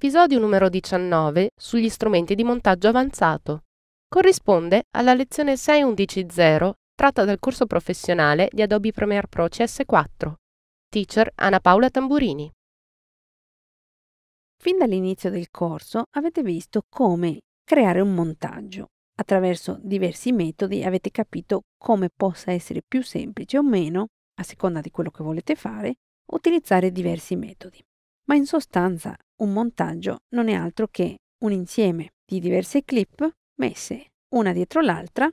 Episodio numero 19 sugli strumenti di montaggio avanzato. Corrisponde alla lezione 6.11.0 tratta dal corso professionale di Adobe Premiere Pro CS4. Teacher Anna Paola Tamburini. Fin dall'inizio del corso avete visto come creare un montaggio. Attraverso diversi metodi avete capito come possa essere più semplice o meno, a seconda di quello che volete fare, utilizzare diversi metodi. Ma in sostanza un montaggio non è altro che un insieme di diverse clip messe una dietro l'altra,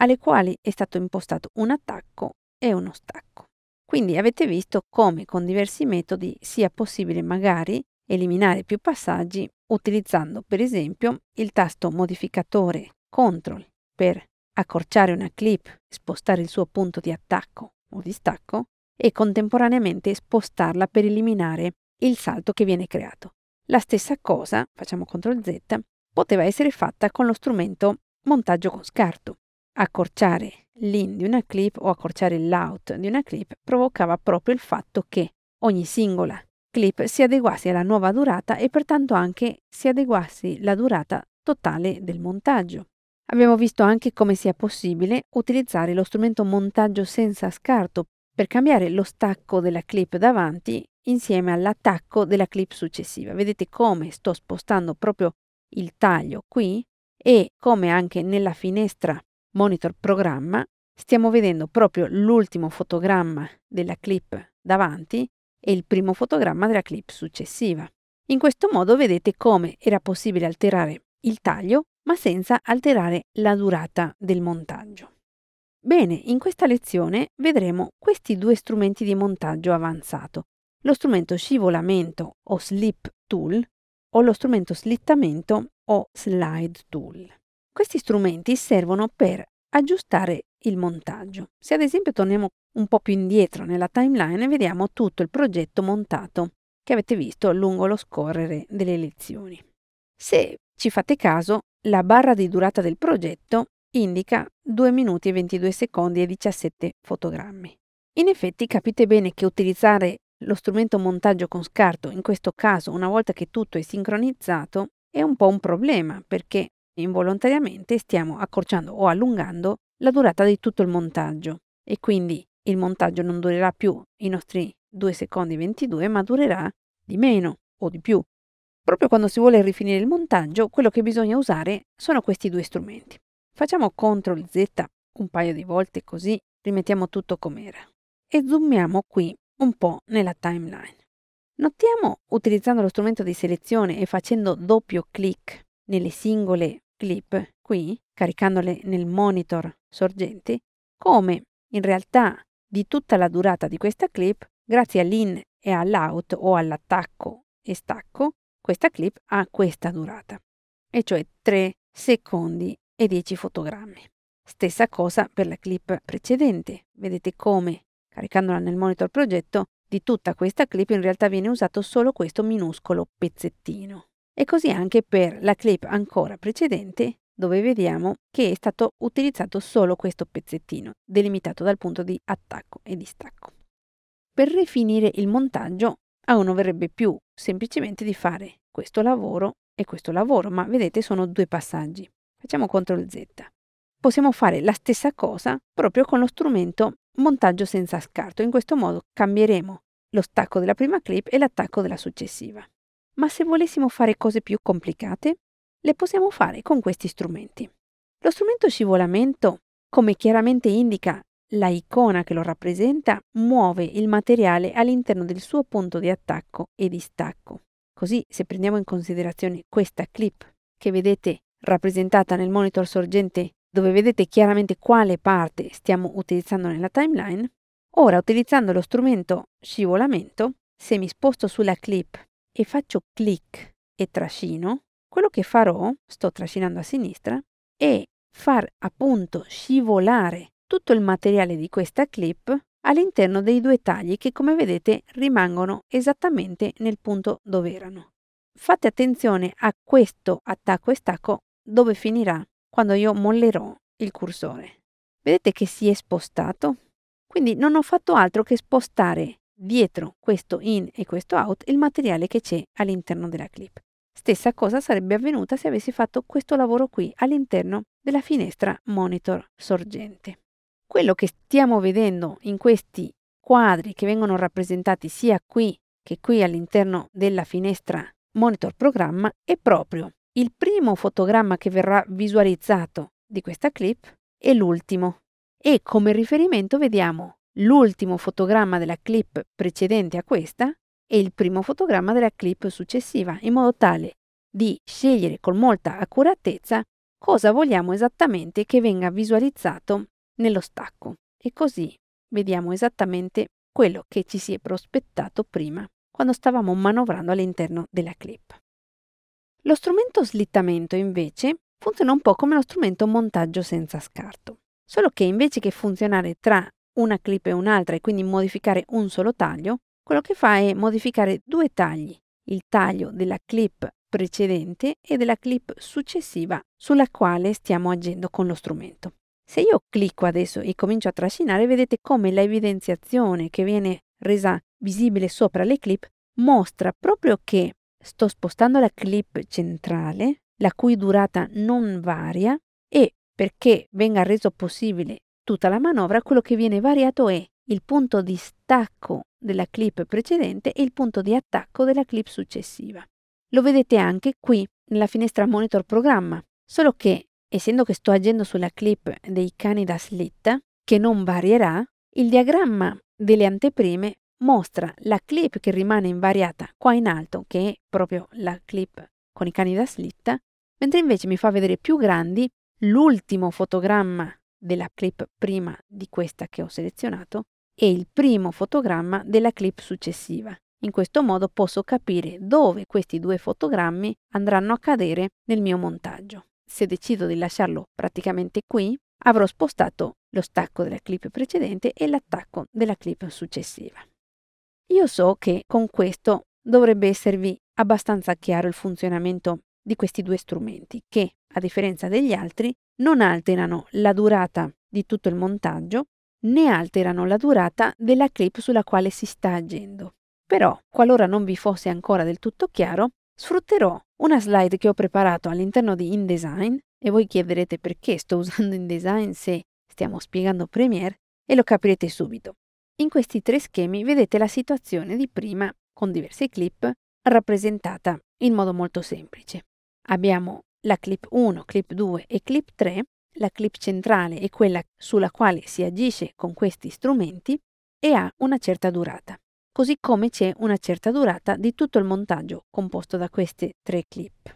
alle quali è stato impostato un attacco e uno stacco. Quindi avete visto come con diversi metodi sia possibile magari eliminare più passaggi utilizzando per esempio il tasto modificatore CTRL per accorciare una clip, spostare il suo punto di attacco o di stacco e contemporaneamente spostarla per eliminare il salto che viene creato. La stessa cosa, facciamo CTRL Z, poteva essere fatta con lo strumento montaggio con scarto. Accorciare l'in di una clip o accorciare l'out di una clip provocava proprio il fatto che ogni singola clip si adeguasse alla nuova durata e pertanto anche si adeguasse la durata totale del montaggio. Abbiamo visto anche come sia possibile utilizzare lo strumento montaggio senza scarto per cambiare lo stacco della clip davanti insieme all'attacco della clip successiva. Vedete come sto spostando proprio il taglio qui e come anche nella finestra monitor programma stiamo vedendo proprio l'ultimo fotogramma della clip davanti e il primo fotogramma della clip successiva. In questo modo vedete come era possibile alterare il taglio ma senza alterare la durata del montaggio. Bene, in questa lezione vedremo questi due strumenti di montaggio avanzato, lo strumento scivolamento o slip tool o lo strumento slittamento o slide tool. Questi strumenti servono per aggiustare il montaggio. Se ad esempio torniamo un po' più indietro nella timeline vediamo tutto il progetto montato che avete visto lungo lo scorrere delle lezioni. Se ci fate caso, la barra di durata del progetto indica 2 minuti e 22 secondi e 17 fotogrammi. In effetti capite bene che utilizzare lo strumento montaggio con scarto, in questo caso una volta che tutto è sincronizzato, è un po' un problema perché involontariamente stiamo accorciando o allungando la durata di tutto il montaggio e quindi il montaggio non durerà più i nostri 2 secondi 22 ma durerà di meno o di più. Proprio quando si vuole rifinire il montaggio, quello che bisogna usare sono questi due strumenti. Facciamo CTRL Z un paio di volte così rimettiamo tutto com'era e zoomiamo qui un po' nella timeline. Notiamo, utilizzando lo strumento di selezione e facendo doppio clic nelle singole clip, qui, caricandole nel monitor sorgente, come in realtà di tutta la durata di questa clip, grazie all'in e all'out o all'attacco e stacco, questa clip ha questa durata, e cioè 3 secondi e 10 fotogrammi. Stessa cosa per la clip precedente. Vedete come Caricandola nel monitor progetto, di tutta questa clip in realtà viene usato solo questo minuscolo pezzettino. E così anche per la clip ancora precedente, dove vediamo che è stato utilizzato solo questo pezzettino, delimitato dal punto di attacco e di stacco. Per rifinire il montaggio, a uno verrebbe più semplicemente di fare questo lavoro e questo lavoro, ma vedete sono due passaggi. Facciamo CTRL Z. Possiamo fare la stessa cosa proprio con lo strumento montaggio senza scarto. In questo modo cambieremo lo stacco della prima clip e l'attacco della successiva. Ma se volessimo fare cose più complicate, le possiamo fare con questi strumenti. Lo strumento scivolamento, come chiaramente indica la icona che lo rappresenta, muove il materiale all'interno del suo punto di attacco e di stacco. Così, se prendiamo in considerazione questa clip che vedete rappresentata nel monitor sorgente dove vedete chiaramente quale parte stiamo utilizzando nella timeline, ora utilizzando lo strumento scivolamento, se mi sposto sulla clip e faccio clic e trascino, quello che farò, sto trascinando a sinistra, è far appunto scivolare tutto il materiale di questa clip all'interno dei due tagli che come vedete rimangono esattamente nel punto dove erano. Fate attenzione a questo attacco e stacco dove finirà quando io mollerò il cursore. Vedete che si è spostato? Quindi non ho fatto altro che spostare dietro questo in e questo out il materiale che c'è all'interno della clip. Stessa cosa sarebbe avvenuta se avessi fatto questo lavoro qui all'interno della finestra monitor sorgente. Quello che stiamo vedendo in questi quadri che vengono rappresentati sia qui che qui all'interno della finestra monitor programma è proprio il primo fotogramma che verrà visualizzato di questa clip e l'ultimo. E come riferimento vediamo l'ultimo fotogramma della clip precedente a questa e il primo fotogramma della clip successiva, in modo tale di scegliere con molta accuratezza cosa vogliamo esattamente che venga visualizzato nello stacco. E così vediamo esattamente quello che ci si è prospettato prima, quando stavamo manovrando all'interno della clip. Lo strumento slittamento invece funziona un po' come lo strumento montaggio senza scarto, solo che invece che funzionare tra una clip e un'altra e quindi modificare un solo taglio, quello che fa è modificare due tagli, il taglio della clip precedente e della clip successiva sulla quale stiamo agendo con lo strumento. Se io clicco adesso e comincio a trascinare, vedete come la evidenziazione che viene resa visibile sopra le clip mostra proprio che sto spostando la clip centrale, la cui durata non varia, e perché venga reso possibile tutta la manovra, quello che viene variato è il punto di stacco della clip precedente e il punto di attacco della clip successiva. Lo vedete anche qui nella finestra monitor programma, solo che essendo che sto agendo sulla clip dei cani da slit, che non varierà, il diagramma delle anteprime mostra la clip che rimane invariata qua in alto, che è proprio la clip con i cani da slit, mentre invece mi fa vedere più grandi l'ultimo fotogramma della clip prima di questa che ho selezionato e il primo fotogramma della clip successiva. In questo modo posso capire dove questi due fotogrammi andranno a cadere nel mio montaggio. Se decido di lasciarlo praticamente qui, avrò spostato lo stacco della clip precedente e l'attacco della clip successiva. Io so che con questo dovrebbe esservi abbastanza chiaro il funzionamento di questi due strumenti che, a differenza degli altri, non alterano la durata di tutto il montaggio né alterano la durata della clip sulla quale si sta agendo. Però, qualora non vi fosse ancora del tutto chiaro, sfrutterò una slide che ho preparato all'interno di InDesign e voi chiederete perché sto usando InDesign se stiamo spiegando Premiere e lo capirete subito. In questi tre schemi vedete la situazione di prima con diverse clip rappresentata in modo molto semplice. Abbiamo la clip 1, clip 2 e clip 3, la clip centrale è quella sulla quale si agisce con questi strumenti e ha una certa durata, così come c'è una certa durata di tutto il montaggio composto da queste tre clip.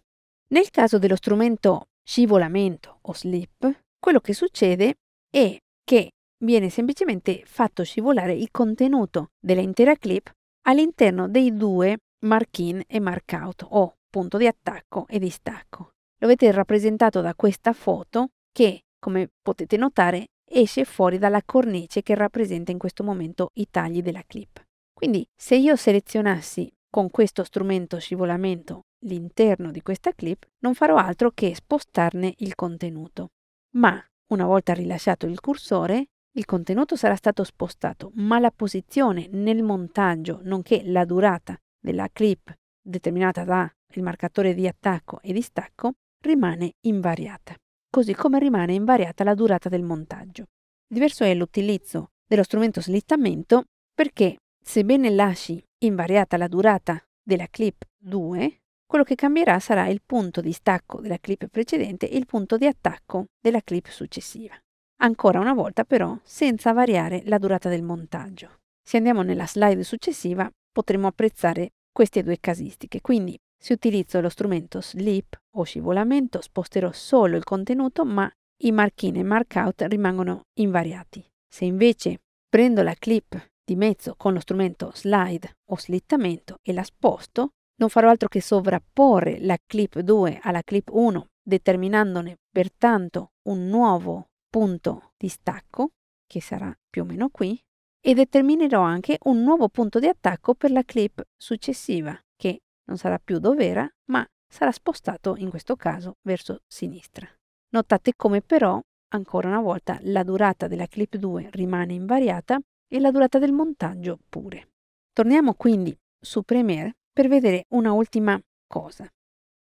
Nel caso dello strumento scivolamento o slip, quello che succede è che viene semplicemente fatto scivolare il contenuto dell'intera clip all'interno dei due mark-in e mark-out o punto di attacco e di stacco. Lo vedete rappresentato da questa foto che, come potete notare, esce fuori dalla cornice che rappresenta in questo momento i tagli della clip. Quindi se io selezionassi con questo strumento scivolamento l'interno di questa clip, non farò altro che spostarne il contenuto. Ma una volta rilasciato il cursore, il contenuto sarà stato spostato, ma la posizione nel montaggio, nonché la durata della clip determinata dal marcatore di attacco e di stacco, rimane invariata, così come rimane invariata la durata del montaggio. Diverso è l'utilizzo dello strumento slittamento perché, sebbene lasci invariata la durata della clip 2, quello che cambierà sarà il punto di stacco della clip precedente e il punto di attacco della clip successiva. Ancora una volta però senza variare la durata del montaggio. Se andiamo nella slide successiva potremo apprezzare queste due casistiche, quindi se utilizzo lo strumento slip o scivolamento sposterò solo il contenuto ma i mark-in e mark-out rimangono invariati. Se invece prendo la clip di mezzo con lo strumento slide o slittamento e la sposto, Non farò altro che sovrapporre la clip 2 alla clip 1, determinandone pertanto un nuovo punto di stacco, che sarà più o meno qui, e determinerò anche un nuovo punto di attacco per la clip successiva, che non sarà più dov'era, ma sarà spostato in questo caso verso sinistra. Notate come però, ancora una volta, la durata della clip 2 rimane invariata e la durata del montaggio pure. Torniamo quindi su Premiere per vedere una ultima cosa.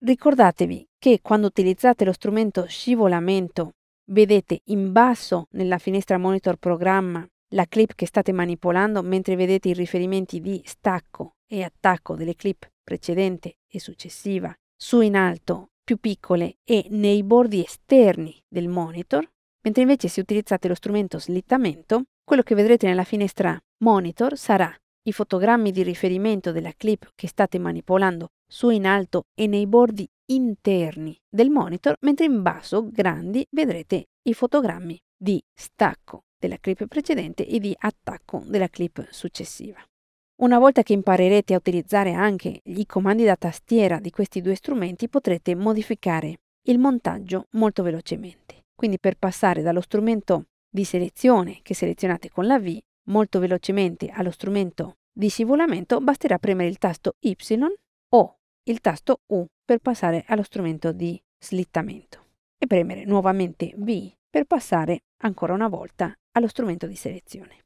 Ricordatevi che quando utilizzate lo strumento scivolamento vedete in basso nella finestra monitor programma la clip che state manipolando mentre vedete i riferimenti di stacco e attacco delle clip precedente e successiva su in alto più piccole e nei bordi esterni del monitor, mentre invece se utilizzate lo strumento slittamento, quello che vedrete nella finestra monitor sarà i fotogrammi di riferimento della clip che state manipolando su in alto e nei bordi interni del monitor, mentre in basso, grandi, vedrete i fotogrammi di stacco della clip precedente e di attacco della clip successiva. Una volta che imparerete a utilizzare anche i comandi da tastiera di questi due strumenti potrete modificare il montaggio molto velocemente. Quindi per passare dallo strumento di selezione che selezionate con la V molto velocemente allo strumento di scivolamento basterà premere il tasto Y o il tasto U per passare allo strumento di slittamento e premere nuovamente V per passare ancora una volta allo strumento di selezione.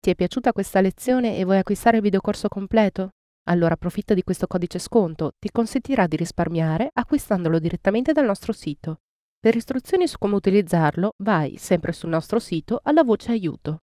Ti è piaciuta questa lezione e vuoi acquistare il videocorso completo? Allora approfitta di questo codice sconto, ti consentirà di risparmiare acquistandolo direttamente dal nostro sito. Per istruzioni su come utilizzarlo, vai sempre sul nostro sito alla voce aiuto.